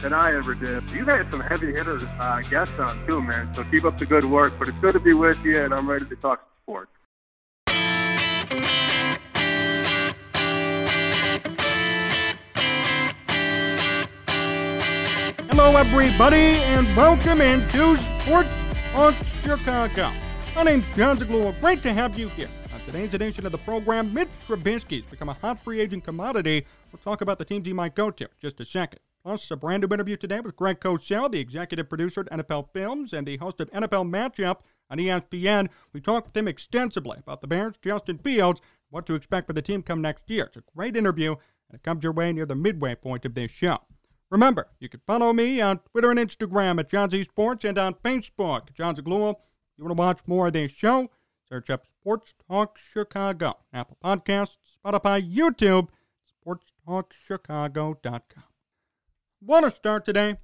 than I ever did. You've had some heavy hitters uh, guests on too, man. So keep up the good work. But it's good to be with you, and I'm ready to talk sports. Hello, everybody, and welcome into Sports Talk Chicago. My name's Jon Zaghloul. Great to have you here. On today's edition of the program, Mitch Trubisky's become a hot free agent commodity. We'll talk about the teams he might go to just a second. Plus, a brand new interview today with Greg Cosell, the executive producer at NFL Films and the host of NFL Matchup on ESPN. We talked with him extensively about the Bears, Justin Fields, what to expect for the team come next year. It's a great interview, and it comes your way near the midway point of this show. Remember, you can follow me on Twitter and Instagram at John Z Sports and on Facebook, Jon Zaghloul. If you want to watch more of this show, search up Sports Talk Chicago, Apple Podcasts, Spotify, YouTube, sportstalkchicago.com. Want to start today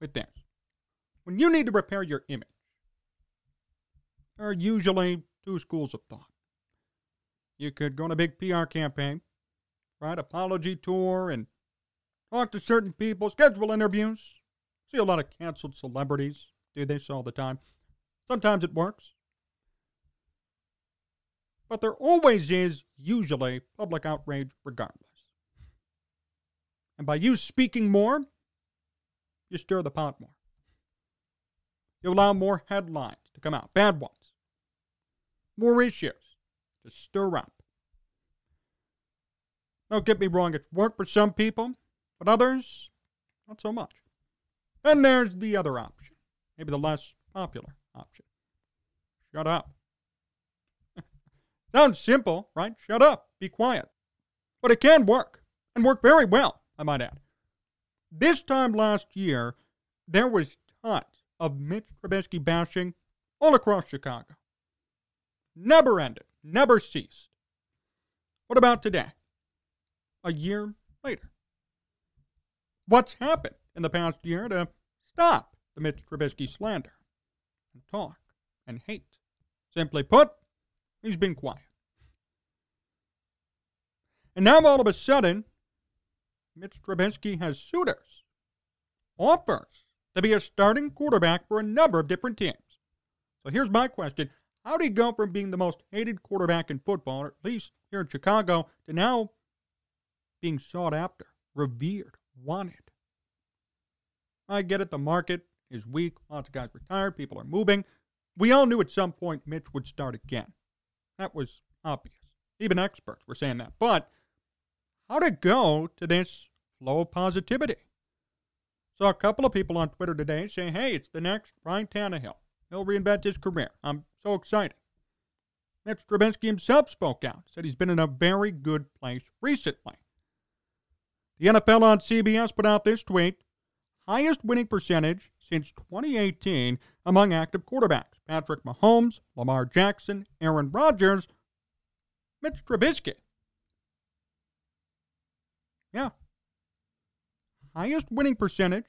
with this. When you need to repair your image, there are usually two schools of thought. You could go on a big PR campaign, write apology tour, and talk to certain people, schedule interviews. See a lot of canceled celebrities do this all the time. Sometimes it works. But there always is, usually, public outrage regardless. And by you speaking more, you stir the pot more. You allow more headlines to come out, bad ones. More issues to stir up. Don't get me wrong, it's worked for some people, but others, not so much. Then there's the other option, maybe the less popular option. Shut up. Sounds simple, right? Shut up, be quiet. But it can work, and work very well, I might add. This time last year, there was tons of Mitch Trubisky bashing all across Chicago. Never ended, never ceased. What about today? A year later. What's happened in the past year to stop the Mitch Trubisky slander and talk and hate? Simply put, he's been quiet. And now all of a sudden, Mitch Trubisky has suitors, offers to be a starting quarterback for a number of different teams. So here's my question How did he go from being the most hated quarterback in football, or at least here in Chicago, to now being sought after, revered, wanted? I get it, the market is weak, lots of guys retired, people are moving. We all knew at some point Mitch would start again. That was obvious. Even experts were saying that. But how to go to this flow of positivity? Saw a couple of people on Twitter today saying, hey, it's the next Ryan Tannehill. He'll reinvent his career. I'm so excited. Mitch Trubisky himself spoke out, said he's been in a very good place recently. The NFL on CBS put out this tweet highest winning percentage since 2018 among active quarterbacks Patrick Mahomes, Lamar Jackson, Aaron Rodgers, Mitch Trubisky. Yeah. Highest winning percentage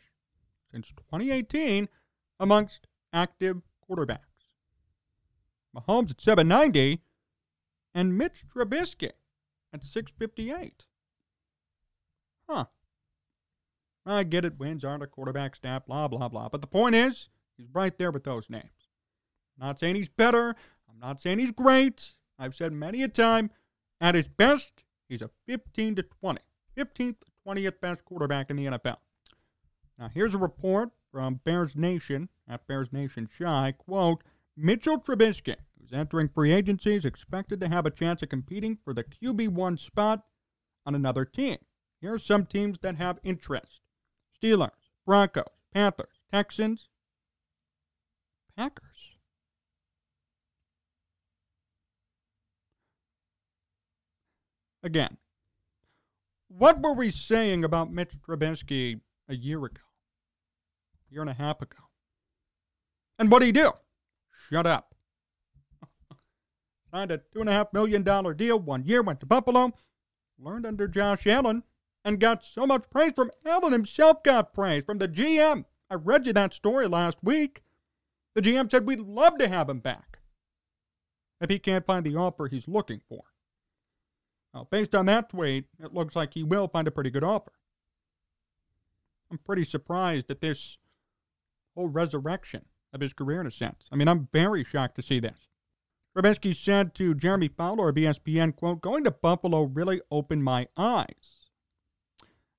since 2018 amongst active quarterbacks. Mahomes at 790 and Mitch Trubisky at 658. Huh. I get it, wins aren't a quarterback stat, blah, blah, blah. But the point is, he's right there with those names. I'm not saying he's better. I'm not saying he's great. I've said many a time, at his best, he's a 15 to 20, 15th, 20th best quarterback in the NFL. Now, here's a report from Bears Nation at Bears Nation Shy. Quote, Mitchell Trubisky, who's entering free agency, is expected to have a chance of competing for the QB1 spot on another team. Here are some teams that have interest Steelers, Broncos, Panthers, Texans, Packers. Again, what were we saying about Mitch Trubisky a year ago, a year and a half ago? And what did he do? Shut up. Signed a $2.5 million deal one year, went to Buffalo, learned under Josh Allen, and got so much praise from Allen himself, got praise from the GM. I read you that story last week. The GM said we'd love to have him back if he can't find the offer he's looking for. Based on that tweet, it looks like he will find a pretty good offer. I'm pretty surprised at this whole resurrection of his career in a sense. I mean, I'm very shocked to see this. Trubisky said to Jeremy Fowler of ESPN, quote, going to Buffalo really opened my eyes.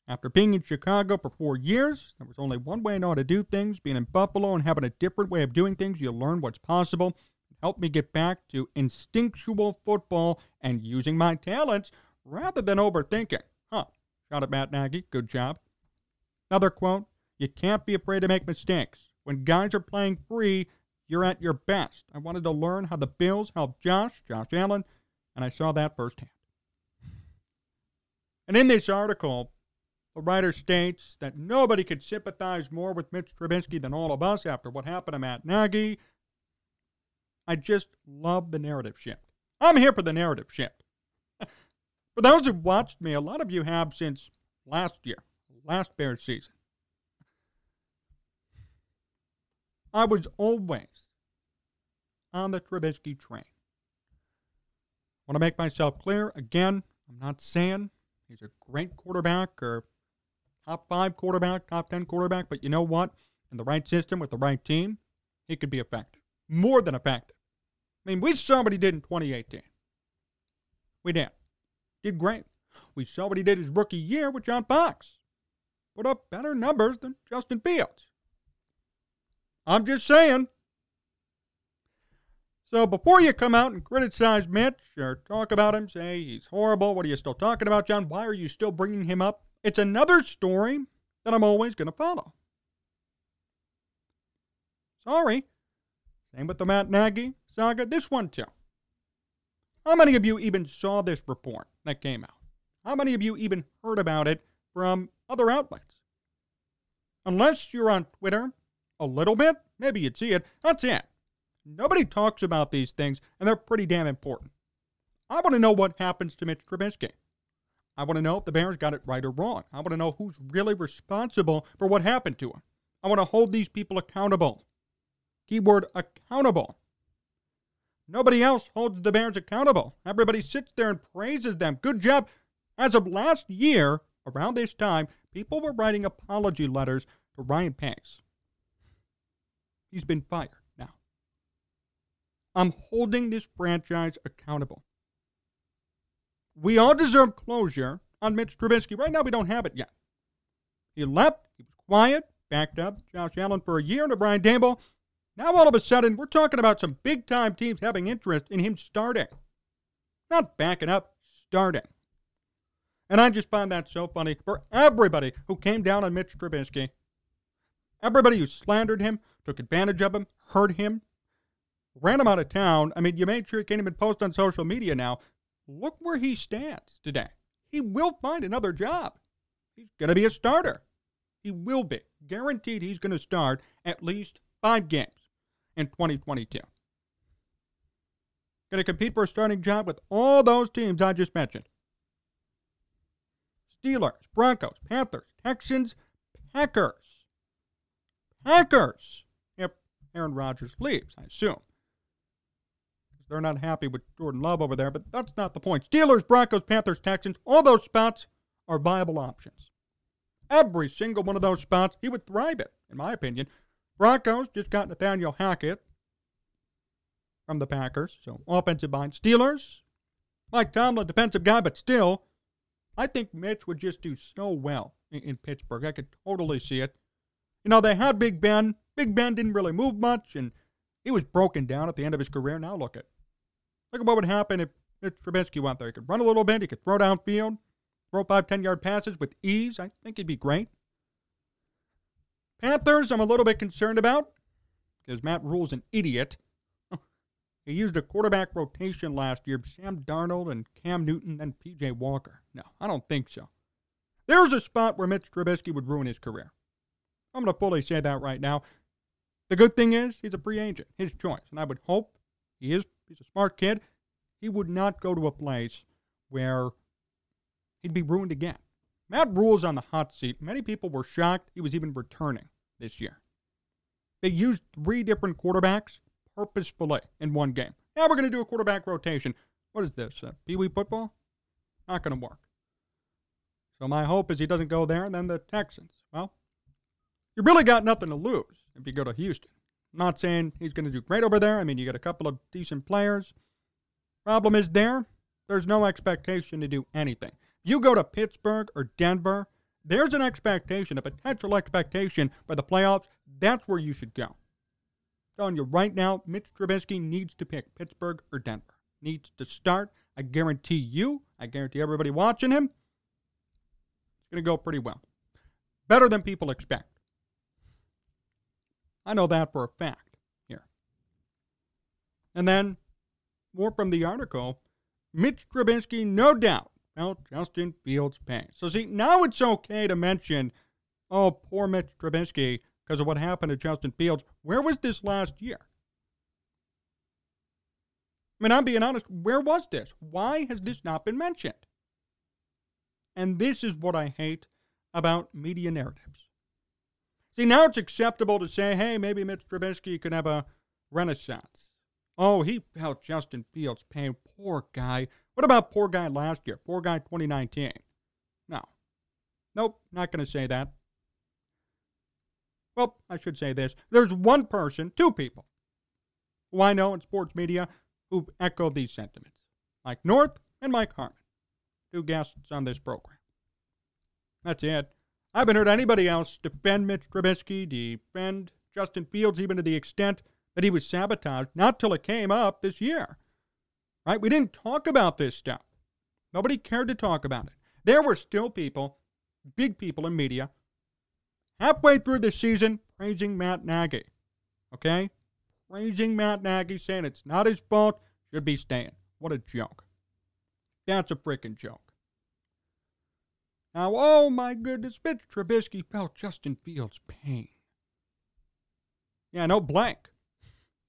After being in Chicago for four years, there was only one way I know how to do things. Being in Buffalo and having a different way of doing things, you learn what's possible helped me get back to instinctual football and using my talents rather than overthinking. Huh. Shout out Matt Nagy. Good job. Another quote You can't be afraid to make mistakes. When guys are playing free, you're at your best. I wanted to learn how the Bills helped Josh, Josh Allen, and I saw that firsthand. And in this article, the writer states that nobody could sympathize more with Mitch Trubisky than all of us after what happened to Matt Nagy I just love the narrative shift. I'm here for the narrative shift. for those who've watched me, a lot of you have since last year, last Bears season. I was always on the Trubisky train. I want to make myself clear again. I'm not saying he's a great quarterback or top five quarterback, top 10 quarterback, but you know what? In the right system with the right team, he could be effective. More than effective. I mean, we saw what he did in 2018. We did. Did great. We saw what he did his rookie year with John Fox. Put up better numbers than Justin Fields. I'm just saying. So before you come out and criticize Mitch or talk about him, say he's horrible, what are you still talking about, John? Why are you still bringing him up? It's another story that I'm always going to follow. Sorry. Same with the Matt Nagy saga. This one, too. How many of you even saw this report that came out? How many of you even heard about it from other outlets? Unless you're on Twitter a little bit, maybe you'd see it. That's it. Nobody talks about these things, and they're pretty damn important. I want to know what happens to Mitch Trubisky. I want to know if the Bears got it right or wrong. I want to know who's really responsible for what happened to him. I want to hold these people accountable. Keyword accountable. Nobody else holds the Bears accountable. Everybody sits there and praises them. Good job. As of last year, around this time, people were writing apology letters to Ryan Pace. He's been fired now. I'm holding this franchise accountable. We all deserve closure on Mitch Trubisky. Right now, we don't have it yet. He left. He was quiet, backed up Josh Allen for a year to Brian Daboll. Now all of a sudden, we're talking about some big time teams having interest in him starting. Not backing up, starting. And I just find that so funny for everybody who came down on Mitch Trubisky. Everybody who slandered him, took advantage of him, hurt him, ran him out of town. I mean, you made sure he can't even post on social media now. Look where he stands today. He will find another job. He's going to be a starter. He will be. Guaranteed he's going to start at least five games in 2022. Going to compete for a starting job with all those teams I just mentioned Steelers, Broncos, Panthers, Texans, Packers. Packers! If Aaron Rodgers leaves, I assume. They're not happy with Jordan Love over there, but that's not the point. Steelers, Broncos, Panthers, Texans, all those spots are viable options. Every single one of those spots, he would thrive in, in my opinion. Broncos just got Nathaniel Hackett from the Packers, so offensive line. Steelers, Mike Tomlin, defensive guy, but still, I think Mitch would just do so well in, in Pittsburgh. I could totally see it. You know, they had Big Ben. Big Ben didn't really move much, and He was broken down at the end of his career. Now look at look at what would happen if Mitch Trubisky went there. He could run a little bit. He could throw downfield, throw five, ten yard passes with ease. I think he'd be great. Panthers, I'm a little bit concerned about because Matt Rhule's an idiot. he used a quarterback rotation last year Sam Darnold and Cam Newton, then PJ Walker. No, I don't think so. There's a spot where Mitch Trubisky would ruin his career. I'm going to fully say that right now. The good thing is he's a free agent, his choice, and I would hope he is. He's a smart kid. He would not go to a place where he'd be ruined again. Matt Rhule's on the hot seat. Many people were shocked he was even returning this year. They used three different quarterbacks purposefully in one game. Now we're going to do a quarterback rotation. What is this? Uh, Pee Wee football? Not going to work. So my hope is he doesn't go there and then the Texans. Well, you really got nothing to lose if you go to Houston. I'm not saying he's going to do great over there. I mean, you got a couple of decent players. Problem is there, there's no expectation to do anything. You go to Pittsburgh or Denver, there's an expectation, a potential expectation for the playoffs. That's where you should go. Telling you right now, Mitch Trubisky needs to pick Pittsburgh or Denver. Needs to start. I guarantee you, I guarantee everybody watching him, it's going to go pretty well. Better than people expect. I know that for a fact here. And then, more from the article Mitch Trubisky, no doubt, felt Justin Fields' pain. So, see, now it's okay to mention, oh, poor Mitch Trubisky because of what happened to Justin Fields. Where was this last year? I mean, I'm being honest, where was this? Why has this not been mentioned? And this is what I hate about media narratives. See, now it's acceptable to say, hey, maybe Mitch Trubisky could have a renaissance. Oh, he felt Justin Fields' pain. Poor guy. What about poor guy last year? Poor guy 2019? No. Nope, not going to say that. Well, I should say this. There's one person, two people, who I know in sports media who echo these sentiments Mike North and Mike Harmon, two guests on this program. That's it. I haven't heard anybody else defend Mitch Trubisky, defend Justin Fields, even to the extent that he was sabotaged, not till it came up this year. Right? We didn't talk about this stuff. Nobody cared to talk about it. There were still people, big people in media, halfway through the season praising Matt Nagy. Okay? Praising Matt Nagy, saying it's not his fault, should be staying. What a joke. That's a freaking joke. Now, oh my goodness, Mitch Trubisky felt Justin Fields' pain. Yeah, no blank.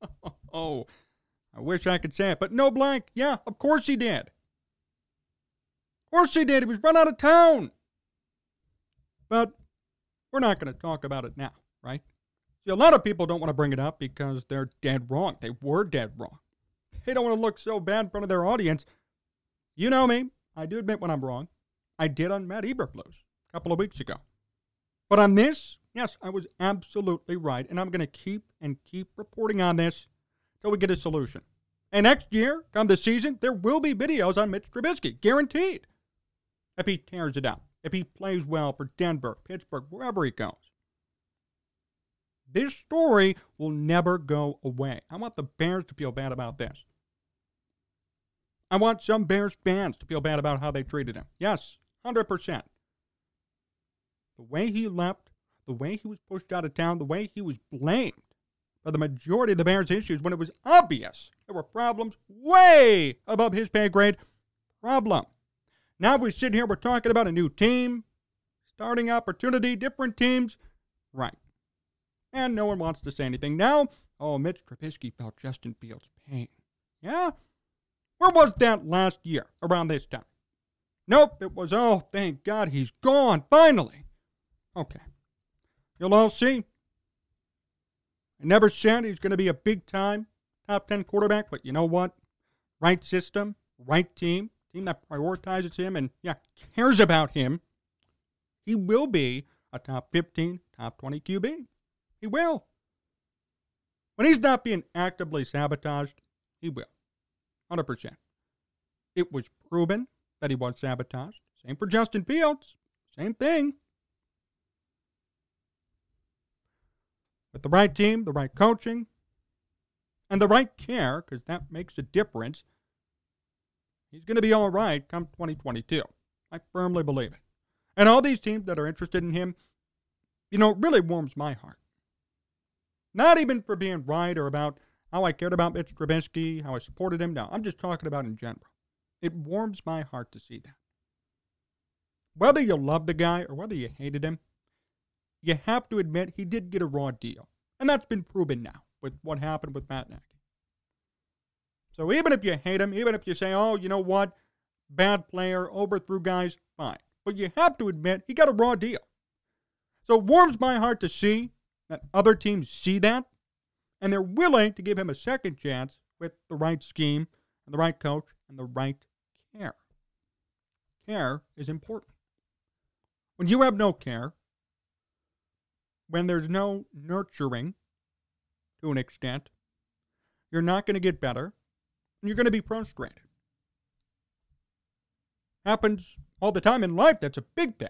oh, I wish I could say it, but no blank. Yeah, of course he did. Of course he did. He was run out of town. But we're not going to talk about it now, right? See, a lot of people don't want to bring it up because they're dead wrong. They were dead wrong. They don't want to look so bad in front of their audience. You know me. I do admit when I'm wrong. I did on Matt Eberflus a couple of weeks ago. But on this, yes, I was absolutely right. And I'm going to keep and keep reporting on this till we get a solution. And next year, come the season, there will be videos on Mitch Trubisky, guaranteed. If he tears it up, if he plays well for Denver, Pittsburgh, wherever he goes. This story will never go away. I want the Bears to feel bad about this. I want some Bears fans to feel bad about how they treated him. Yes, 100%. The way he left, the way he was pushed out of town, the way he was blamed for the majority of the Bears' issues when it was obvious there were problems way above his pay grade. Problem. Now we sit here, we're talking about a new team, starting opportunity, different teams. Right. And no one wants to say anything. Now, oh, Mitch Trubisky felt Justin Fields' pain. Yeah? Where was that last year around this time? Nope, it was, oh, thank God he's gone, finally. Okay. You'll all see. I never said he's going to be a big time top 10 quarterback, but you know what? Right system, right team, team that prioritizes him and, yeah, cares about him. He will be a top 15, top 20 QB. He will. When he's not being actively sabotaged, he will. 100%. It was proven that he was sabotaged. Same for Justin Fields. Same thing. With the right team, the right coaching, and the right care, because that makes a difference, he's going to be all right come 2022. I firmly believe it. And all these teams that are interested in him, you know, it really warms my heart. Not even for being right or about how I cared about Mitch Trubisky, how I supported him. No, I'm just talking about in general. It warms my heart to see that. Whether you love the guy or whether you hated him, you have to admit he did get a raw deal. And that's been proven now with what happened with Matt Nagy. So even if you hate him, even if you say, oh, you know what, bad player, overthrew guys, fine. But you have to admit he got a raw deal. So it warms my heart to see that other teams see that and they're willing to give him a second chance with the right scheme and the right coach and the right care. Care is important. When you have no care, when there's no nurturing to an extent, you're not going to get better and you're going to be frustrated. Happens all the time in life. That's a big thing.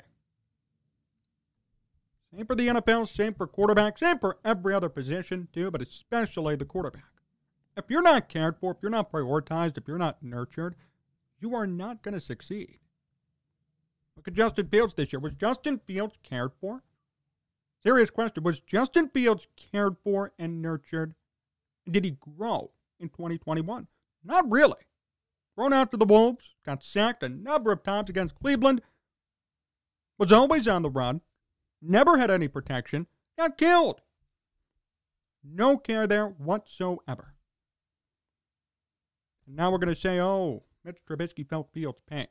Same for the NFL, same for quarterbacks, same for every other position too, but especially the quarterback. If you're not cared for, if you're not prioritized, if you're not nurtured, you are not going to succeed. Look at Justin Fields this year. Was Justin Fields cared for? Serious question. Was Justin Fields cared for and nurtured? Did he grow in 2021? Not really. Thrown out to the Wolves, got sacked a number of times against Cleveland, was always on the run, never had any protection, got killed. No care there whatsoever. And now we're going to say, oh, Mitch Trubisky felt Fields' pain.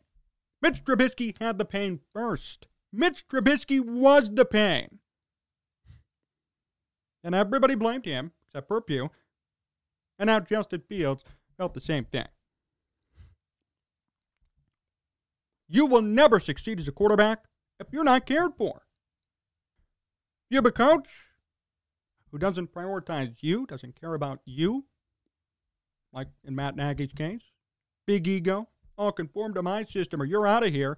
Mitch Trubisky had the pain first. Mitch Trubisky was the pain. And everybody blamed him, except for a few. And now Justin Fields felt the same thing. You will never succeed as a quarterback if you're not cared for. You have a coach who doesn't prioritize you, doesn't care about you, like in Matt Nagy's case, big ego, all conform to my system or you're out of here,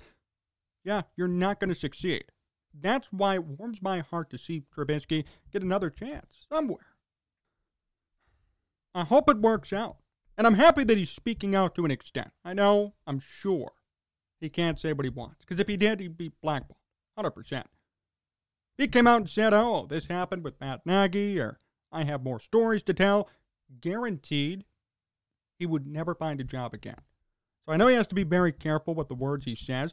yeah, you're not going to succeed. That's why it warms my heart to see Trubisky get another chance somewhere. I hope it works out. And I'm happy that he's speaking out to an extent. I know, I'm sure, he can't say what he wants. Because if he did, he'd be blackballed. 100%. He came out and said, oh, this happened with Matt Nagy, or I have more stories to tell. Guaranteed, he would never find a job again. So I know he has to be very careful with the words he says.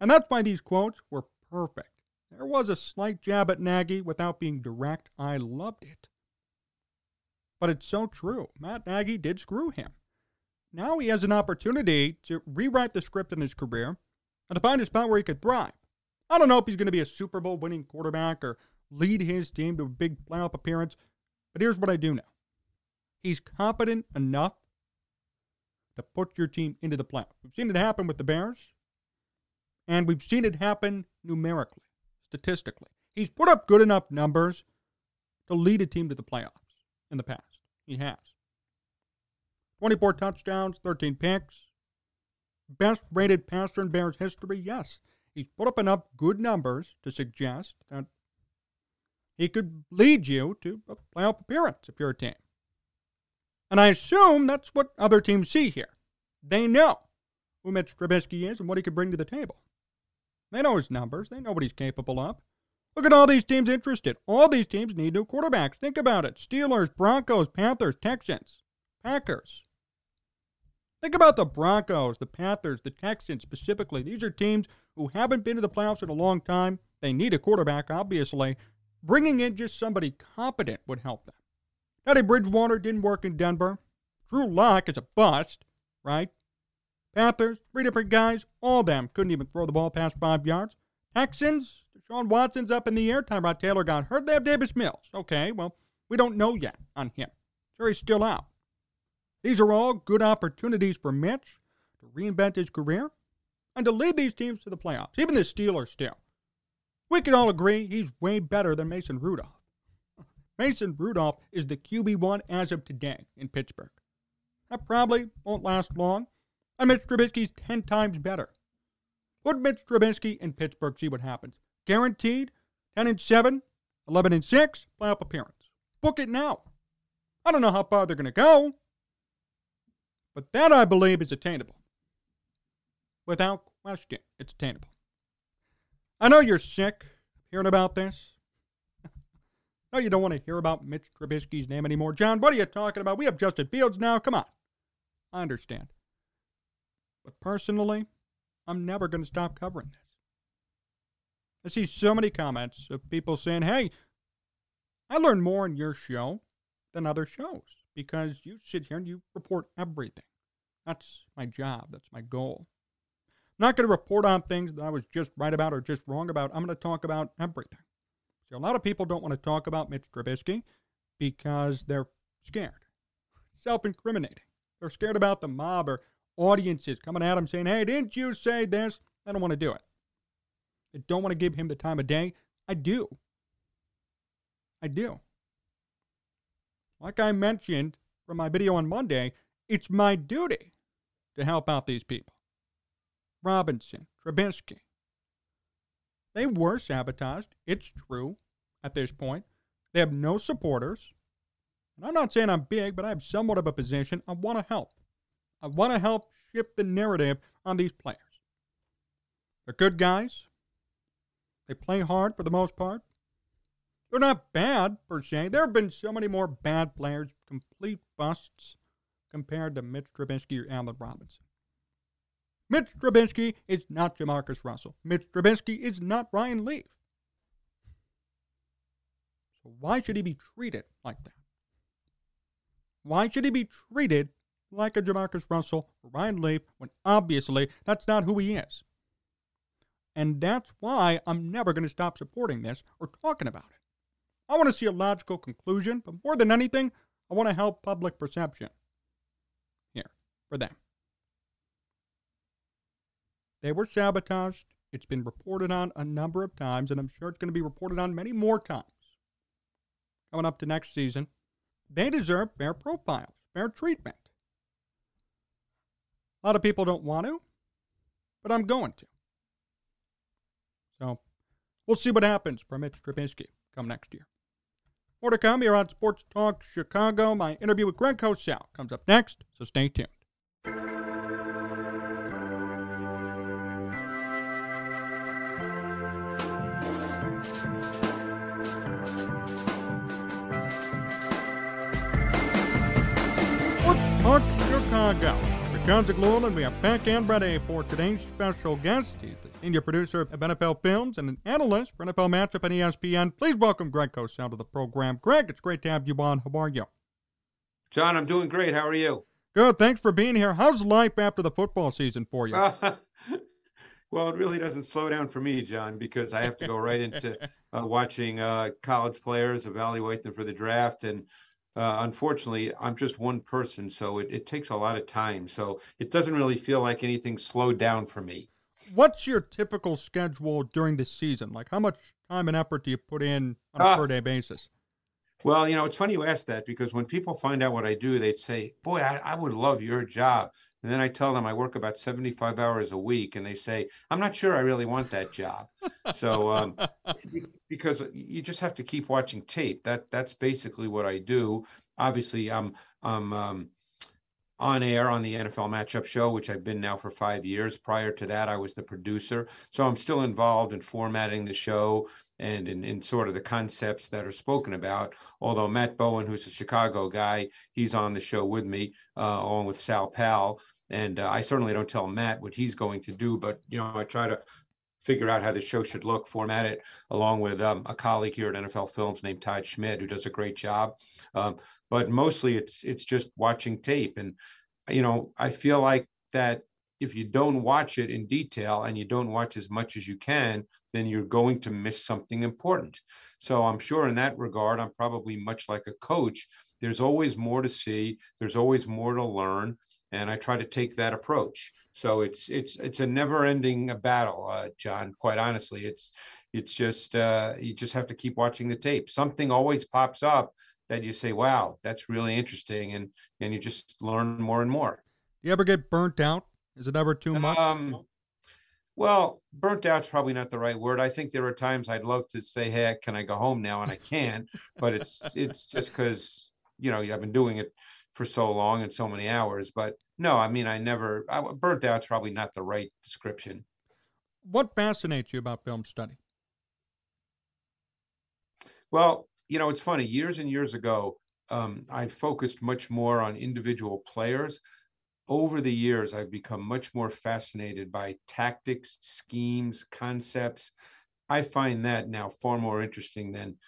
And that's why these quotes were perfect. There was a slight jab at Nagy without being direct. I loved it. But it's so true. Matt Nagy did screw him. Now he has an opportunity to rewrite the script in his career and to find a spot where he could thrive. I don't know if he's going to be a Super Bowl winning quarterback or lead his team to a big playoff appearance, but here's what I do know he's competent enough to put your team into the playoffs. We've seen it happen with the Bears, and we've seen it happen numerically, statistically. He's put up good enough numbers to lead a team to the playoffs in the past. He has. 24 touchdowns, 13 picks. Best rated passer in Bears history? Yes. He's put up enough good numbers to suggest that he could lead you to a playoff appearance if you're a team. And I assume that's what other teams see here. They know who Mitch Trubisky is and what he could bring to the table. They know his numbers. They know what he's capable of. Look at all these teams interested. All these teams need new quarterbacks. Think about it Steelers, Broncos, Panthers, Texans, Packers. Think about the Broncos, the Panthers, the Texans specifically. These are teams who haven't been to the playoffs in a long time. They need a quarterback, obviously. Bringing in just somebody competent would help them. Teddy Bridgewater didn't work in Denver. Drew Lock is a bust, right? Panthers, three different guys, all of them couldn't even throw the ball past five yards. Texans, Deshaun Watson's up in the air. Tyrod Taylor got hurt. They have Davis Mills. Okay, well, we don't know yet on him. Sure, he's still out. These are all good opportunities for Mitch to reinvent his career and to lead these teams to the playoffs, even the Steelers still. We can all agree he's way better than Mason Rudolph. Mason Rudolph is the QB1 as of today in Pittsburgh. That probably won't last long, and Mitch Trubisky's 10 times better. Put Mitch Trubisky in Pittsburgh, see what happens. Guaranteed 10 and 7, 11 and 6, playoff appearance. Book it now. I don't know how far they're going to go, but that I believe is attainable. Without question, it's attainable. I know you're sick hearing about this. no, you don't want to hear about Mitch Trubisky's name anymore. John, what are you talking about? We have Justin Fields now. Come on. I understand. But personally, I'm never going to stop covering this. I see so many comments of people saying, hey, I learn more in your show than other shows because you sit here and you report everything. That's my job. That's my goal. I'm not going to report on things that I was just right about or just wrong about. I'm going to talk about everything. So a lot of people don't want to talk about Mitch Trubisky because they're scared, self-incriminating. They're scared about the mob or audiences coming at him saying, "Hey, didn't you say this?" I don't want to do it. I don't want to give him the time of day. I do. I do. Like I mentioned from my video on Monday, it's my duty to help out these people. Robinson, Trubisky. They were sabotaged. It's true at this point. They have no supporters. And I'm not saying I'm big, but I have somewhat of a position. I want to help. I want to help shift the narrative on these players. They're good guys. They play hard for the most part. They're not bad per se. There have been so many more bad players, complete busts, compared to Mitch Trubisky or Allen Robinson. Mitch Trubisky is not Jamarcus Russell. Mitch Trubisky is not Ryan Leaf. So why should he be treated like that? Why should he be treated like a Jamarcus Russell or Ryan Leaf when obviously that's not who he is? And that's why I'm never going to stop supporting this or talking about it. I want to see a logical conclusion, but more than anything, I want to help public perception here for them. They were sabotaged. It's been reported on a number of times, and I'm sure it's going to be reported on many more times coming up to next season. They deserve fair profiles, fair treatment. A lot of people don't want to, but I'm going to. So we'll see what happens for Mitch Trubisky come next year. More to come here on Sports Talk Chicago. My interview with Greg Cosell comes up next, so stay tuned. Sports Talk Chicago. John and we have back and ready for today's special guest. He's the senior producer of NFL Films and an analyst for NFL Matchup on ESPN. Please welcome Greg Cosell to the program. Greg, it's great to have you on. How are you? John, I'm doing great. How are you? Good. Thanks for being here. How's life after the football season for you? well, it really doesn't slow down for me, John, because I have to go right into uh, watching uh, college players evaluate them for the draft. And uh, unfortunately, I'm just one person, so it, it takes a lot of time. So it doesn't really feel like anything slowed down for me. What's your typical schedule during the season? Like, how much time and effort do you put in on a Ah. per day basis? Well, you know, it's funny you ask that because when people find out what I do, they'd say, Boy, I, I would love your job. And then I tell them I work about 75 hours a week, and they say, I'm not sure I really want that job. so, um, because you just have to keep watching tape. That that's basically what I do. Obviously, I'm I'm um, on air on the NFL Matchup Show, which I've been now for five years. Prior to that, I was the producer, so I'm still involved in formatting the show and in, in sort of the concepts that are spoken about. Although Matt Bowen, who's a Chicago guy, he's on the show with me, uh, along with Sal Pal. And uh, I certainly don't tell Matt what he's going to do, but you know, I try to figure out how the show should look, format it, along with um, a colleague here at NFL Films named Todd Schmidt, who does a great job. Um, but mostly, it's it's just watching tape, and you know, I feel like that if you don't watch it in detail and you don't watch as much as you can, then you're going to miss something important. So I'm sure in that regard, I'm probably much like a coach. There's always more to see. There's always more to learn, and I try to take that approach. So it's it's it's a never-ending battle, uh, John. Quite honestly, it's it's just uh, you just have to keep watching the tape. Something always pops up that you say, "Wow, that's really interesting," and and you just learn more and more. Do you ever get burnt out? Is it ever too much? Um, well, burnt out's probably not the right word. I think there are times I'd love to say, "Hey, can I go home now?" and I can't. But it's it's just because you know, I've been doing it for so long and so many hours. But no, I mean, I never, I, burnt out's probably not the right description. What fascinates you about film study? Well, you know, it's funny. Years and years ago, um, I focused much more on individual players. Over the years, I've become much more fascinated by tactics, schemes, concepts. I find that now far more interesting than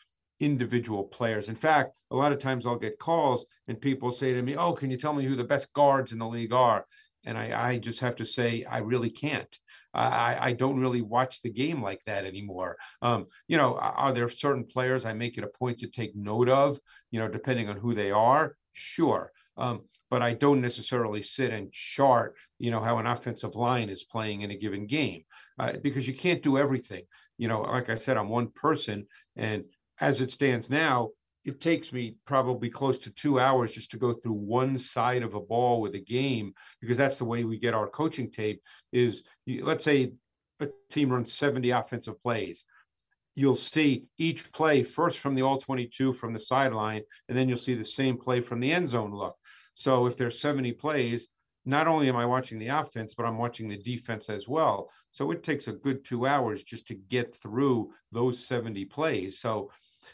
individual players. In fact, a lot of times I'll get calls and people say to me, Oh, can you tell me who the best guards in the league are? And I, I just have to say, I really can't. I, I don't really watch the game like that anymore. Um, you know, are there certain players I make it a point to take note of, you know, depending on who they are? Sure. Um, but I don't necessarily sit and chart, you know, how an offensive line is playing in a given game uh, because you can't do everything. You know, like I said, I'm one person, and as it stands now, it takes me probably close to two hours just to go through one side of a ball with a game because that's the way we get our coaching tape is let's say a team runs 70 offensive plays you'll see each play first from the all 22 from the sideline and then you'll see the same play from the end zone look so if there's 70 plays not only am i watching the offense but i'm watching the defense as well so it takes a good two hours just to get through those 70 plays so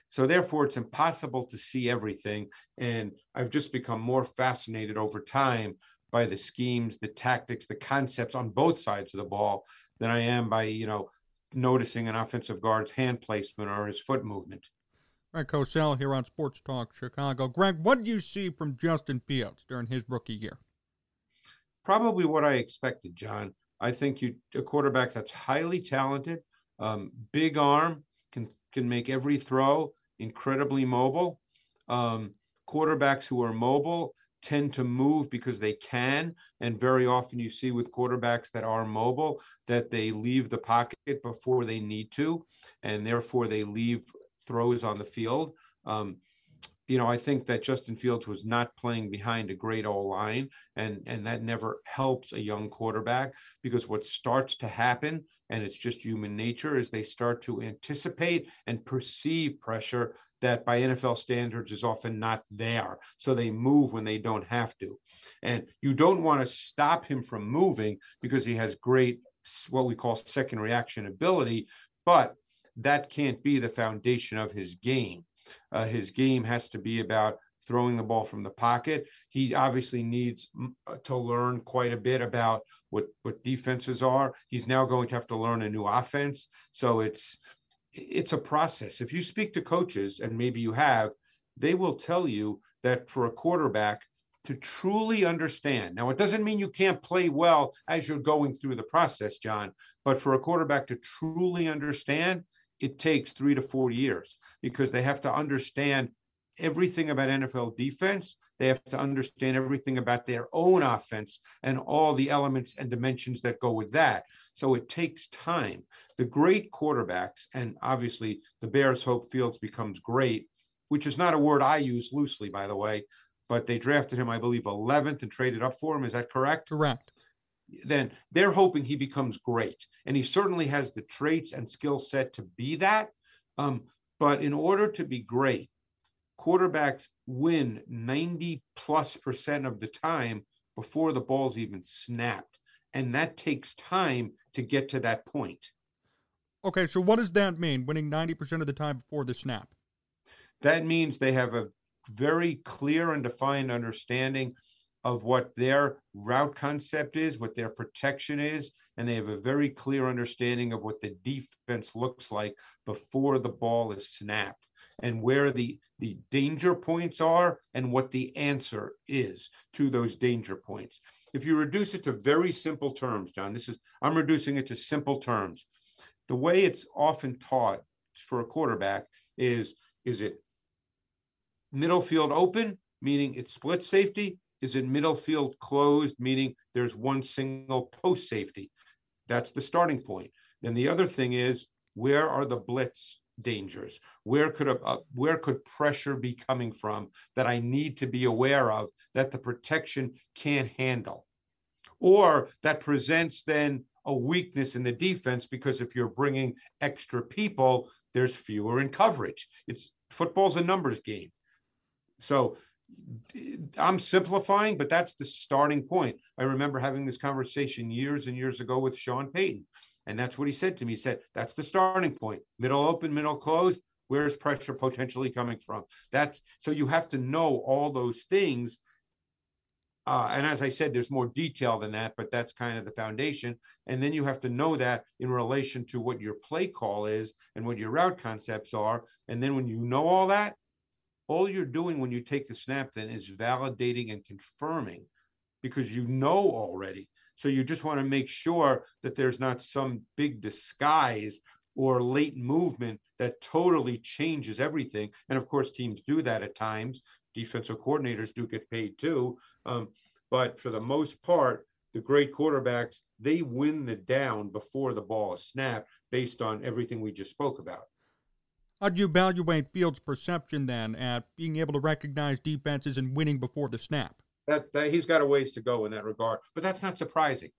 so therefore, it's impossible to see everything. And I've just become more fascinated over time by the schemes, the tactics, the concepts on both sides of the ball than I am by, you know, noticing an offensive guard's hand placement or his foot movement. Greg Cosell here on Sports Talk Chicago. Greg, what did you see from Justin Fields during his rookie year? Probably what I expected, John. I think you a quarterback that's highly talented, um, big arm, can can make every throw, incredibly mobile. Um, quarterbacks who are mobile tend to move because they can. And very often you see with quarterbacks that are mobile that they leave the pocket before they need to, and therefore they leave throws on the field. Um, you know, I think that Justin Fields was not playing behind a great O line, and and that never helps a young quarterback because what starts to happen, and it's just human nature, is they start to anticipate and perceive pressure that by NFL standards is often not there. So they move when they don't have to, and you don't want to stop him from moving because he has great what we call second reaction ability, but that can't be the foundation of his game. Uh, his game has to be about throwing the ball from the pocket. He obviously needs uh, to learn quite a bit about what what defenses are. He's now going to have to learn a new offense. So it's it's a process. If you speak to coaches, and maybe you have, they will tell you that for a quarterback to truly understand. Now, it doesn't mean you can't play well as you're going through the process, John, but for a quarterback to truly understand, it takes three to four years because they have to understand everything about NFL defense. They have to understand everything about their own offense and all the elements and dimensions that go with that. So it takes time. The great quarterbacks, and obviously the Bears hope Fields becomes great, which is not a word I use loosely, by the way, but they drafted him, I believe, 11th and traded up for him. Is that correct? Correct then they're hoping he becomes great. And he certainly has the traits and skill set to be that. Um, but in order to be great, quarterbacks win 90 plus percent of the time before the ball's even snapped. And that takes time to get to that point. Okay, so what does that mean, winning 90% of the time before the snap? That means they have a very clear and defined understanding of what their route concept is, what their protection is, and they have a very clear understanding of what the defense looks like before the ball is snapped and where the the danger points are and what the answer is to those danger points. If you reduce it to very simple terms, John, this is I'm reducing it to simple terms. The way it's often taught for a quarterback is is it middle field open, meaning it's split safety, is in middle field closed, meaning there's one single post safety. That's the starting point. Then the other thing is where are the blitz dangers? Where could a, where could pressure be coming from that I need to be aware of that the protection can't handle, or that presents then a weakness in the defense because if you're bringing extra people, there's fewer in coverage. It's football's a numbers game. So I'm simplifying, but that's the starting point. I remember having this conversation years and years ago with Sean Payton. And that's what he said to me. He said, that's the starting point. Middle open, middle closed. Where's pressure potentially coming from? That's so you have to know all those things. Uh, and as I said, there's more detail than that, but that's kind of the foundation. And then you have to know that in relation to what your play call is and what your route concepts are. And then when you know all that, all you're doing when you take the snap then is validating and confirming because you know already. So you just want to make sure that there's not some big disguise or late movement that totally changes everything. And of course, teams do that at times. Defensive coordinators do get paid too. Um, but for the most part, the great quarterbacks, they win the down before the ball is snapped based on everything we just spoke about. How do you evaluate Fields' perception then at being able to recognize defenses and winning before the snap? That, that he's got a ways to go in that regard, but that's not surprising.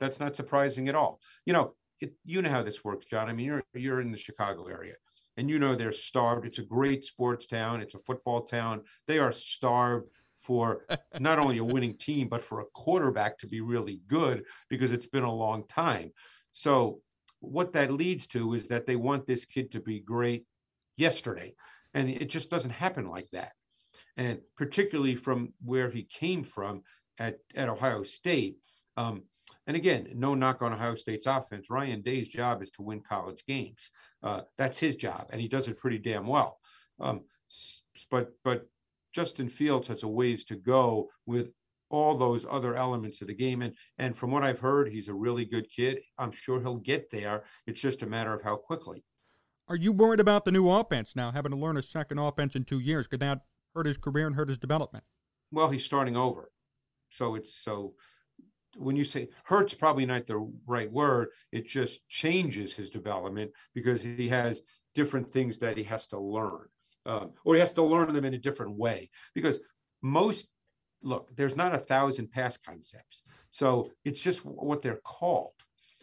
That's not surprising at all. You know, it, you know how this works, Jon. I mean, you're you're in the Chicago area, and you know they're starved. It's a great sports town. It's a football town. They are starved for not only a winning team, but for a quarterback to be really good because it's been a long time. So what that leads to is that they want this kid to be great yesterday. And it just doesn't happen like that. And particularly from where he came from at, at Ohio State. Um, and again, no knock on Ohio State's offense. Ryan Day's job is to win college games. Uh, that's his job, and he does it pretty damn well. Um, but but Justin Fields has a ways to go with all those other elements of the game. And and from what I've heard, he's a really good kid. I'm sure he'll get there. It's just a matter of how quickly. Are you worried about the new offense now, having to learn a second offense in two years? Could that hurt his career and hurt his development? Well, he's starting over. So it's so when you say hurts probably not the right word it just changes his development because he has different things that he has to learn um, or he has to learn them in a different way because most look, there's not a thousand pass concepts. So it's just what they're called.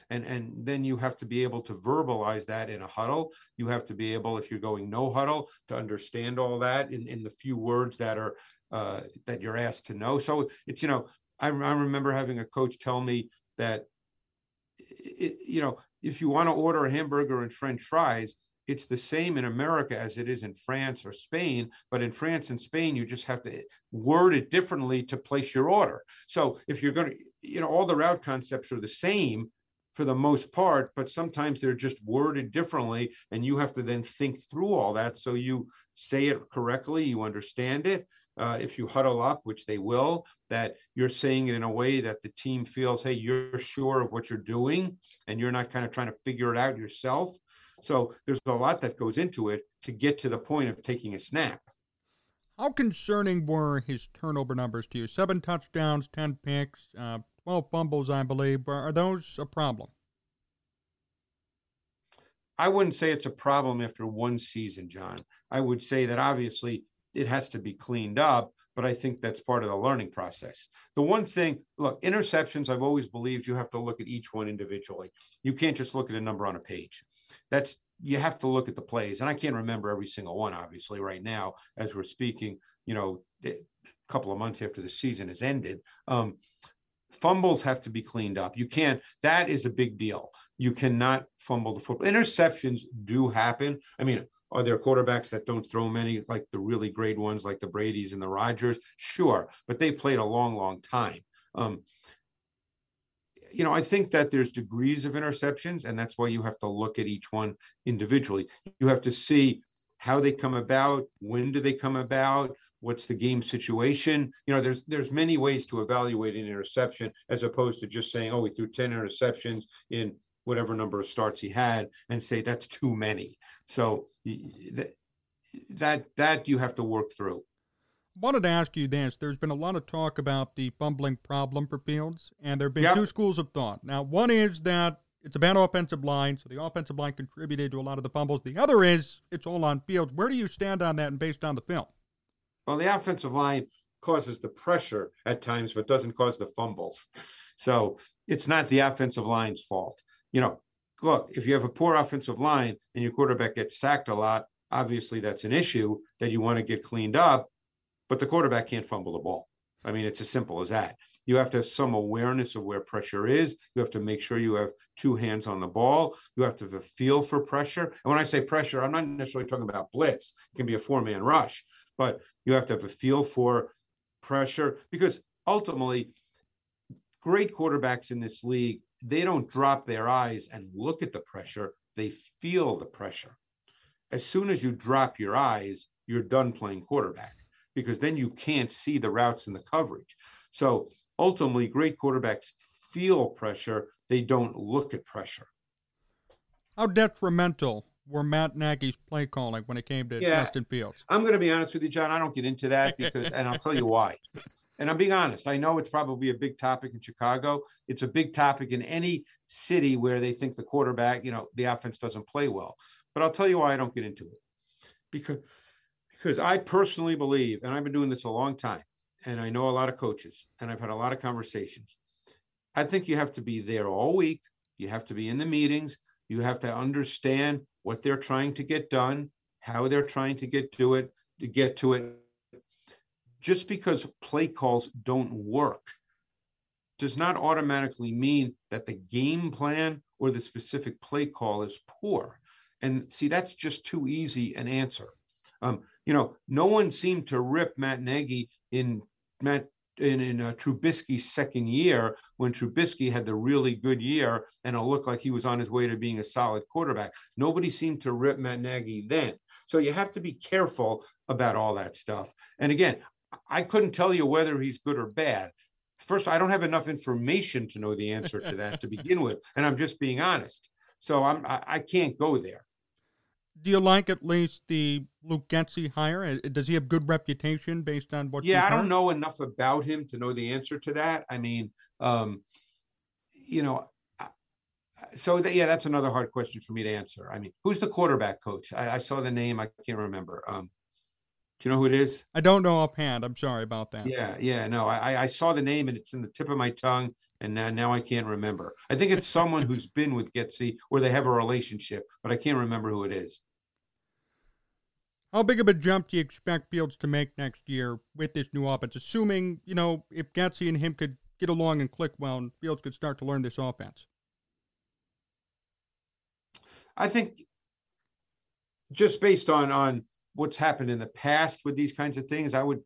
And, and then you have to be able to verbalize that in a huddle. You have to be able, if you're going no huddle, to understand all that in, in the few words that are uh, that you're asked to know. So it's you know, I, I remember having a coach tell me that, it, you know, if you want to order a hamburger and French fries, it's the same in America as it is in France or Spain, but in France and Spain, you just have to word it differently to place your order. So if you're going to, you know, all the route concepts are the same for the most part, but sometimes they're just worded differently, and you have to then think through all that so you say it correctly, you understand it. Uh, if you huddle up, which they will, that you're saying it in a way that the team feels, hey, you're sure of what you're doing, and you're not kind of trying to figure it out yourself. So there's a lot that goes into it to get to the point of taking a snap. How concerning were his turnover numbers to you? Seven touchdowns, 10 picks, uh, 12 fumbles, I believe. Are those a problem? I wouldn't say it's a problem after one season, Jon. I would say that obviously it has to be cleaned up, but I think that's part of the learning process. The one thing, look, interceptions, I've always believed you have to look at each one individually. You can't just look at a number on a page that's you have to look at the plays and i can't remember every single one obviously right now as we're speaking you know a couple of months after the season has ended. Um, fumbles have to be cleaned up. You can't that is a big deal. You cannot fumble the football interceptions do happen. I mean are there quarterbacks that don't throw many like the really great ones like the brady's and the rodgers? Sure but they played a long long time. Um, you know, I think that there's degrees of interceptions, and that's why you have to look at each one individually. You have to see how they come about, when do they come about, what's the game situation. You know, there's there's many ways to evaluate an interception as opposed to just saying, oh, we threw 10 interceptions in whatever number of starts he had and say that's too many. So that that that you have to work through wanted to ask you this. There's been a lot of talk about the fumbling problem for Fields, and there have been yep. two schools of thought. Now, one is that it's a bad offensive line, so the offensive line contributed to a lot of the fumbles. The other is it's all on Fields. Where do you stand on that and based on the film? Well, the offensive line causes the pressure at times, but doesn't cause the fumbles. So it's not the offensive line's fault. You know, look, if you have a poor offensive line and your quarterback gets sacked a lot, obviously that's an issue that you want to get cleaned up but the quarterback can't fumble the ball. I mean, it's as simple as that. You have to have some awareness of where pressure is. You have to make sure you have two hands on the ball. You have to have a feel for pressure. And when I say pressure, I'm not necessarily talking about blitz. It can be a four man rush, but you have to have a feel for pressure because ultimately, great quarterbacks in this league, they don't drop their eyes and look at the pressure, they feel the pressure. As soon as you drop your eyes, you're done playing quarterback because then you can't see the routes and the coverage. So ultimately, great quarterbacks feel pressure, they don't look at pressure. How detrimental were Matt Nagy's play calling when it came to Yeah. Justin Fields? I'm going to be honest with you, Jon. I don't get into that because, and I'll tell you why. And I'm being honest. I know it's probably a big topic in Chicago. It's a big topic in any city where they think the quarterback, you know, the offense doesn't play well. But I'll tell you why I don't get into it. Because because I personally believe, and I've been doing this a long time, and I know a lot of coaches, and I've had a lot of conversations. I think you have to be there all week. You have to be in the meetings. You have to understand what they're trying to get done, how they're trying to get to it, to get to it. Just because play calls don't work does not automatically mean that the game plan or the specific play call is poor. And see, that's just too easy an answer. Um, you know, no one seemed to rip Matt Nagy in Matt in, in uh, Trubisky's second year when Trubisky had the really good year and it looked like he was on his way to being a solid quarterback. Nobody seemed to rip Matt Nagy then. So you have to be careful about all that stuff. And again, I couldn't tell you whether he's good or bad. First, I don't have enough information to know the answer to that to begin with, and I'm just being honest. So I'm I, I can't go there. Do you like at least the Luke Getsy hire? Uh, Does he have good reputation based on what? Yeah, I don't know enough about him to know the answer to that. I mean, um, you know, so that, yeah, that's another hard question for me to answer. I mean, who's the quarterback coach? I, I saw the name, I can't remember. Um, do you know who it is? I don't know offhand. I'm sorry about that. Yeah, yeah, no, I, I- saw the name and it's in the tip of my tongue, and now, now I can't remember. I think it's someone who's been with Getsy or they have a relationship, but I can't remember who it is. How big of a jump do you expect Fields to make next year with this new offense? Assuming, you know, if Getsy and him could get along and click well and Fields could start to learn this offense. I think just based on on what's happened in the past with these kinds of things, I would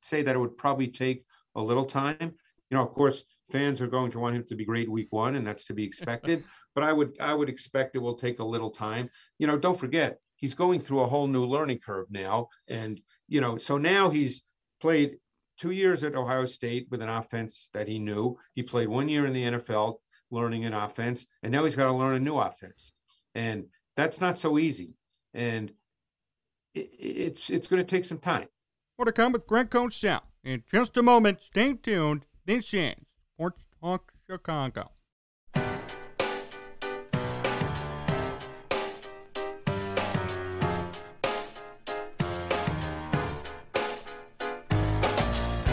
say that it would probably take a little time. You know, of course, fans are going to want him to be great week one, and that's to be expected. but I would I would expect it will take a little time. You know, don't forget he's going through a whole new learning curve now, and you know, so now he's played two years at Ohio State with an offense that he knew. He played one year in the NFL learning an offense, and now he's got to learn a new offense, and that's not so easy. And it's it's going to take some time. More to come with Greg Cosell in just a moment. Stay tuned. This is Sports Talk Chicago.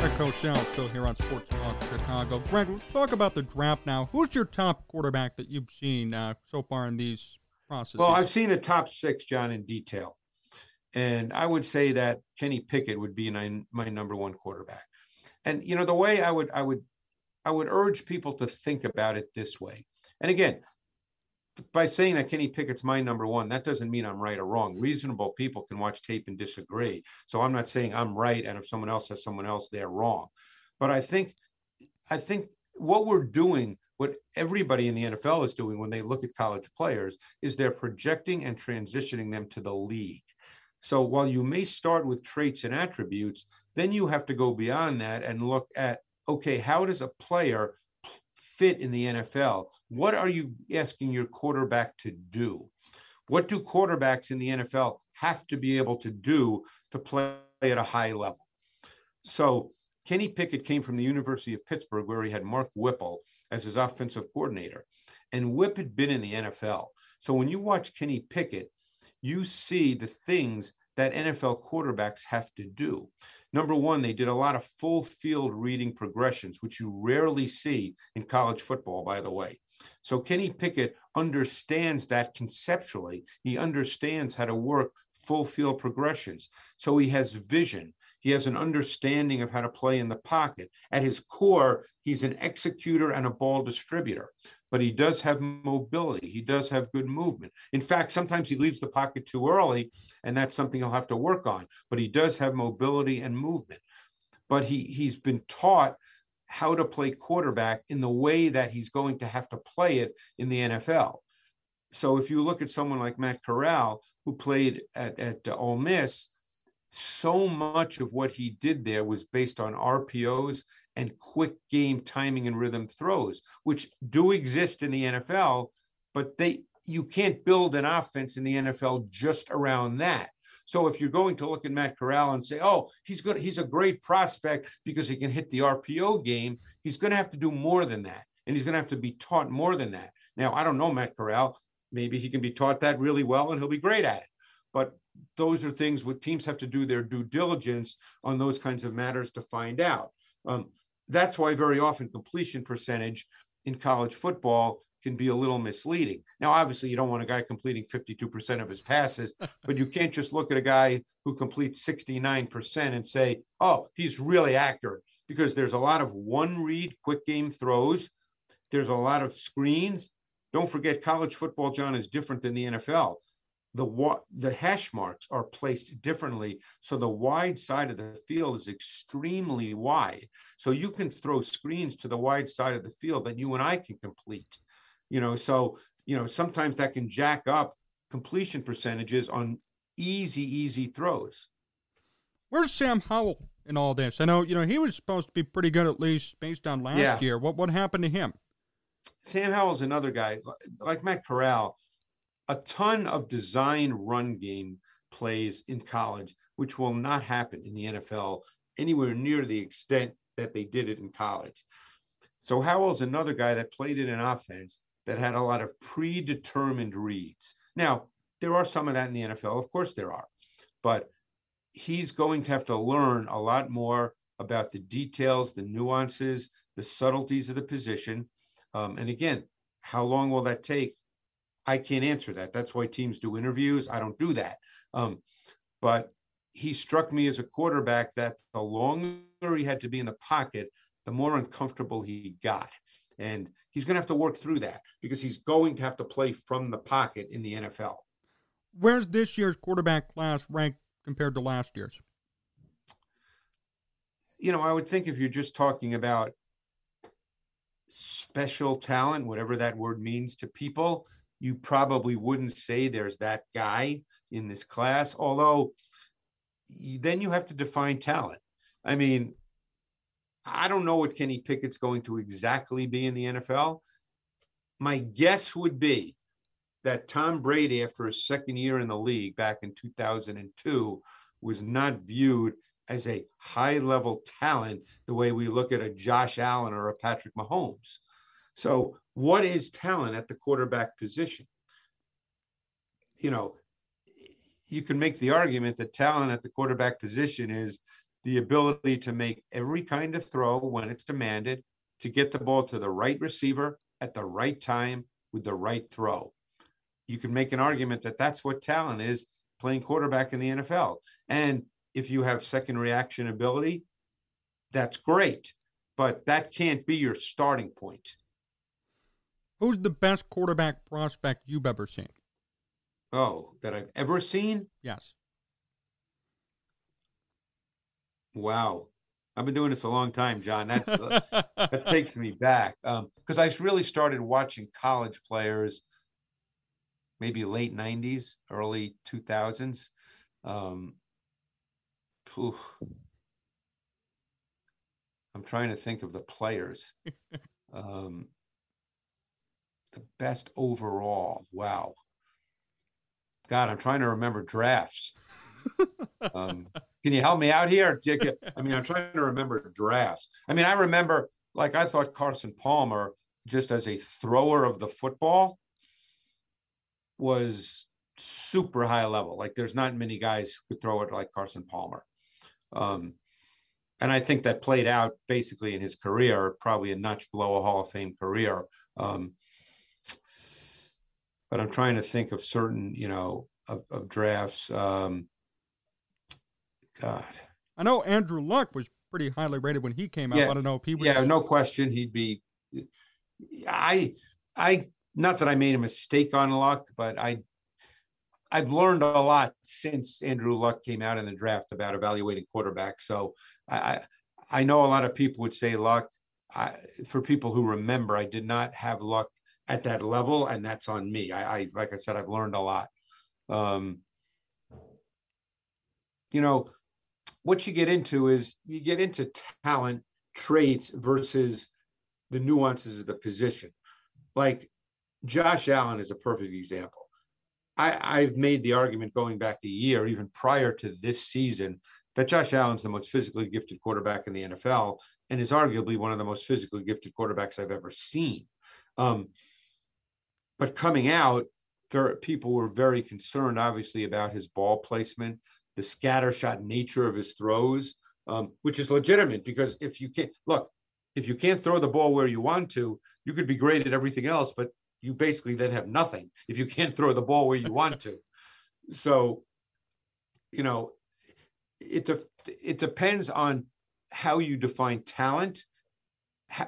Greg Cosell still here on Sports Talk Chicago. Greg, let's talk about the draft now. Who's your top quarterback that you've seen uh, so far in these processes? Well, I've seen the top six, Jon, in detail, and I would say that Kenny Pickett would be my my number one quarterback. And you know, the way I would I would I would urge people to think about it this way. And again, by saying that Kenny Pickett's my number one, that doesn't mean I'm right or wrong. Reasonable people can watch tape and disagree. So I'm not saying I'm right, and if someone else says someone else, they're wrong. But I think, I think what we're doing, what everybody in the NFL is doing when they look at college players, is they're projecting and transitioning them to the league. So while you may start with traits and attributes, then you have to go beyond that and look at okay, how does a player fit in the NFL? What are you asking your quarterback to do? What do quarterbacks in the NFL have to be able to do to play at a high level? So Kenny Pickett came from the University of Pittsburgh, where he had Mark Whipple as his offensive coordinator. And Whip had been in the NFL. So when you watch Kenny Pickett, you see the things that NFL quarterbacks have to do. Number one, they did a lot of full field reading progressions, which you rarely see in college football, by the way. So Kenny Pickett understands that conceptually. He understands how to work full field progressions. So he has vision. He has an understanding of how to play in the pocket. At his core, he's an executor and a ball distributor, but he does have mobility. He does have good movement. In fact, sometimes he leaves the pocket too early, and that's something he'll have to work on. But he does have mobility and movement. But he he's been taught how to play quarterback in the way that he's going to have to play it in the NFL. So if you look at someone like Matt Corral, who played at, at Ole Miss, so much of what he did there was based on RPOs and quick game timing and rhythm throws, which do exist in the NFL, but they you can't build an offense in the NFL just around that. So if you're going to look at Matt Corral and say, "Oh, he's good, he's a great prospect because he can hit the RPO game," he's going to have to do more than that, and he's going to have to be taught more than that. Now, I don't know Matt Corral. Maybe he can be taught that really well, and he'll be great at it. But those are things what teams have to do their due diligence on those kinds of matters to find out. Um, that's why very often completion percentage in college football can be a little misleading. Now, obviously, you don't want a guy completing 52% of his passes, but you can't just look at a guy who completes 69% and say, oh, he's really accurate, because there's a lot of one read, quick game throws. There's a lot of screens. Don't forget, college football, Jon, is different than the NFL the the hash marks are placed differently so the wide side of the field is extremely wide. So you can throw screens to the wide side of the field that you and I can complete you know so you know sometimes that can jack up completion percentages on easy easy throws. Where's Sam Howell in all this? I know you know he was supposed to be pretty good at least based on last yeah. year. What what happened to him? Sam Howell's another guy like Matt Corral a ton of design run game plays in college, which will not happen in the NFL anywhere near the extent that they did it in college. So Howell's another guy that played in an offense that had a lot of predetermined reads. Now, there are some of that in the NFL, of course there are, but he's going to have to learn a lot more about the details, the nuances, the subtleties of the position. Um, and again, how long will that take? I can't answer that. That's why teams do interviews. I don't do that. Um, but he struck me as a quarterback that the longer he had to be in the pocket, the more uncomfortable he got. And he's going to have to work through that because he's going to have to play from the pocket in the NFL. Where's this year's quarterback class ranked compared to last year's? You know, I would think if you're just talking about special talent, whatever that word means to people, you probably wouldn't say there's that guy in this class, although then you have to define talent. I mean, I don't know what Kenny Pickett's going to exactly be in the NFL. My guess would be that Tom Brady, after his second year in the league back in 2002, was not viewed as a high level talent the way we look at a Josh Allen or a Patrick Mahomes. So, what is talent at the quarterback position? You know, you can make the argument that talent at the quarterback position is the ability to make every kind of throw when it's demanded, to get the ball to the right receiver at the right time with the right throw. You can make an argument that that's what talent is playing quarterback in the NFL. And if you have second reaction ability, that's great, but that can't be your starting point. Who's the best quarterback prospect you've ever seen? Oh, that I've ever seen? Yes. Wow. I've been doing this a long time, Jon. That's uh, that takes me back because um, I really started watching college players maybe late '90s, early 2000s. Um, I'm trying to think of the players. Um, the best overall. Wow. God, I'm trying to remember drafts. um, can you help me out here? I mean, I'm trying to remember drafts. I mean, I remember, like, I thought Carson Palmer, just as a thrower of the football, was super high level. Like, there's not many guys who could throw it like Carson Palmer. Um, and I think that played out basically in his career, probably a notch below a Hall of Fame career. Um, but I'm trying to think of certain, you know, of, of drafts. Um, God, I know Andrew Luck was pretty highly rated when he came out. Yeah. I don't know if he was. Yeah, no question. He'd be. I, I, not that I made a mistake on Luck, but I, I've learned a lot since Andrew Luck came out in the draft about evaluating quarterbacks. So I, I, I know a lot of people would say Luck. I, for people who remember, I did not have Luck at that level, and that's on me. I, I like I said, I've learned a lot. Um, you know, what you get into is you get into talent traits versus the nuances of the position. Like Josh Allen is a perfect example. I, I've made the argument going back a year, even prior to this season, that Josh Allen's the most physically gifted quarterback in the NFL and is arguably one of the most physically gifted quarterbacks I've ever seen. Um, but coming out, there people were very concerned, obviously, about his ball placement, the scattershot nature of his throws, um, which is legitimate because if you can't look, if you can't throw the ball where you want to, you could be great at everything else, but you basically then have nothing if you can't throw the ball where you want to. So, you know, it de- it depends on how you define talent,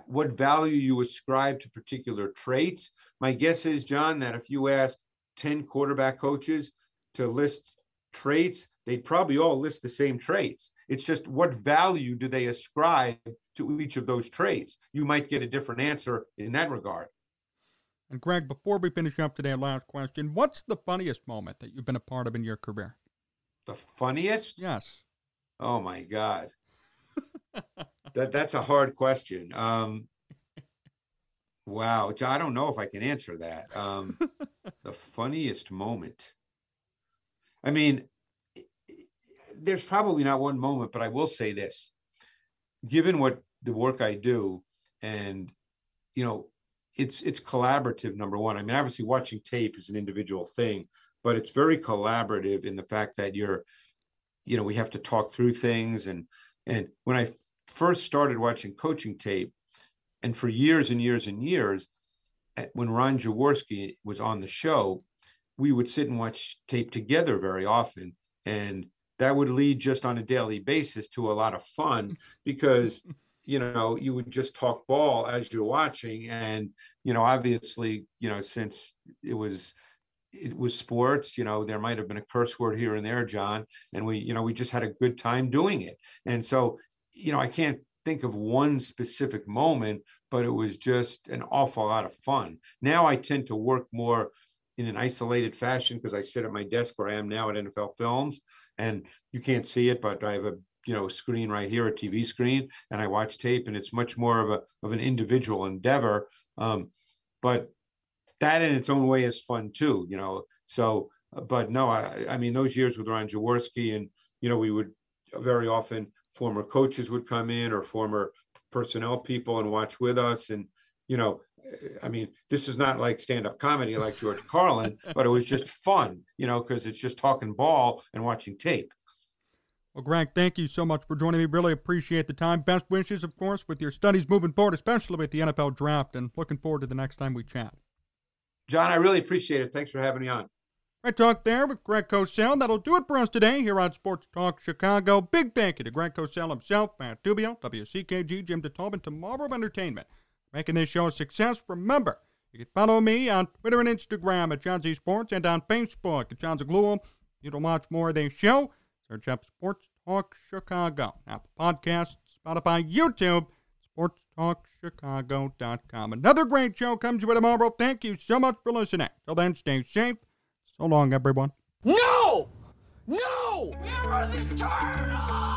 what value you ascribe to particular traits. My guess is, Jon, that if you asked 10 quarterback coaches to list traits, they'd probably all list the same traits. It's just what value do they ascribe to each of those traits? You might get a different answer in that regard. And Greg, before we finish up today, last question: What's the funniest moment that you've been a part of in your career? The funniest? Yes. Oh my God. that that's a hard question. Um, wow, I don't know if I can answer that. Um, the funniest moment. I mean, there's probably not one moment, but I will say this: given what the work I do, and you know, it's it's collaborative. Number one, I mean, obviously, watching tape is an individual thing, but it's very collaborative in the fact that you're you know we have to talk through things and and when i first started watching coaching tape and for years and years and years eh, when ron jaworski was on the show we would sit and watch tape together very often and that would lead just on a daily basis to a lot of fun because you know you would just talk ball as you're watching and you know obviously you know since it was it was sports you know there might have been a curse word here and there john and we you know we just had a good time doing it. And so you know i can't think of one specific moment but it was just an awful lot of fun now i tend to work more in an isolated fashion because i sit at my desk where i am now at nfl films and you can't see it but i have a you know screen right here a tv screen and i watch tape and it's much more of a of an individual endeavor um, but that in its own way is fun too, you know. So, but no, I, I mean, those years with Ron Jaworski, and you know, we would very often former coaches would come in or former personnel people and watch with us, and you know, I mean, this is not like stand-up comedy like George Carlin, but it was just fun, you know, because it's just talking ball and watching tape. Well, Greg, thank you so much for joining me. Really appreciate the time. Best wishes, of course, with your studies moving forward, especially with the NFL draft, and looking forward to the next time we chat. Jon, I really appreciate it. Thanks for having me on. Right talk there with Greg Cosell. That'll do it for us today here on Sports Talk Chicago. Big thank you to Greg Cosell himself, Matt Dubio, WCKG, Jim DeTalbin, Tomorrow Entertainment. Making this show a success. Remember, you can follow me on Twitter and Instagram at Jon Z Sports and on Facebook at Jon Zaghloul. You can watch more of this show. Search up Sports Talk Chicago. Apple Podcasts, Spotify, YouTube, sportstalkchicago.com. Another great show comes to you tomorrow. Thank you so much for listening. Till then, stay safe. So long, everyone. No! No! Are the turtles?